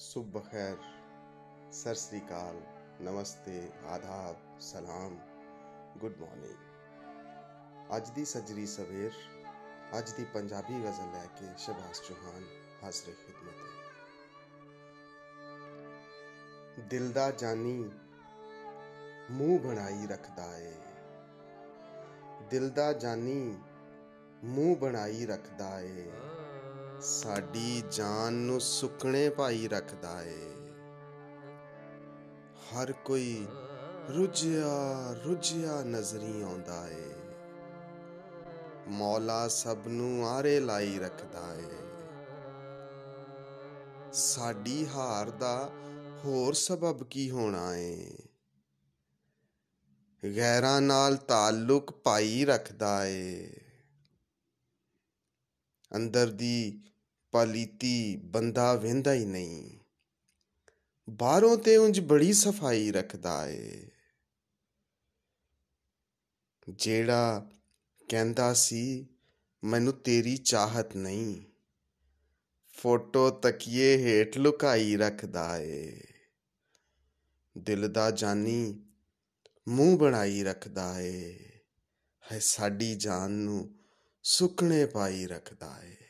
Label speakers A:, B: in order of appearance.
A: ਸੁਬਹ ਖੈਰ। ਸਤਿ ਸ੍ਰੀ ਅਕਾਲ। ਨਮਸਤੇ, ਆਦਾਬ, ਸਲਾਮ। Good morning. ਅੱਜ ਦੀ ਸਜਰੀ ਸਵੇਰ, ਅੱਜ ਦੀ ਪੰਜਾਬੀ ਗਜ਼ਲ ਲੈ ਕੇ ਸ਼ਬਾਸ ਚੌਹਾਨ ਹਾਜ਼ਰ ਖਿਦਮਤ। ਹੈ ਦਿਲ ਦਾ ਜਾਨੀ, ਮੂੰਹ ਬਣਾਈ ਰੱਖਦਾ ਏ। ਦਿਲ ਦਾ ਜਾਨੀ, ਮੂੰਹ ਬਣਾਈ ਰੱਖਦਾ ਏ। ਸਾਡੀ ਜਾਨ ਨੂੰ ਸੁੱਕਣੇ ਪਾਈ ਰੱਖਦਾ ਏ। ਹਰ ਕੋਈ ਰੁਝਿਆ ਰੁਝਿਆ ਨਜ਼ਰੀ ਆਉਂਦਾ ਏ। ਮੌਲਾ ਸਭ ਨੂੰ ਆਰੇ ਲਾਈ ਰੱਖਦਾ ਏ। ਸਾਡੀ ਹਾਰ ਦਾ ਹੋਰ ਸਬਬ ਕੀ ਹੋਣਾ ਏ। ਗੈਰਾਂ ਨਾਲ ਤਾਲੁਕ ਪਾਈ ਰੱਖਦਾ ਏ। ਅੰਦਰ ਦੀ ਪਲੀਤੀ ਬੰਦਾ ਵਹਿੰਦਾ ਹੀ ਨਹੀਂ। ਬਾਹਰੋਂ ਤੇ ਉਂਝ ਬੜੀ ਸਫ਼ਾਈ ਰੱਖਦਾ ਏ। ਜਿਹੜਾ ਕਹਿੰਦਾ ਸੀ, ਮੈਨੂੰ ਤੇਰੀ ਚਾਹਤ ਨਹੀਂ। ਫੋਟੋ ਤਕੀਏ ਹੇਠ ਲੁਕਾਈ ਰੱਖਦਾ ਏ। ਦਿਲ ਦਾ ਜਾਨੀ ਮੂੰਹ ਬਣਾਈ ਰੱਖਦਾ ਏ। ਹੈ ਸਾਡੀ ਜਾਨ ਨੂੰ ਸੁੱਕਣੇ ਪਾਈ ਰੱਖਦਾ ਏ।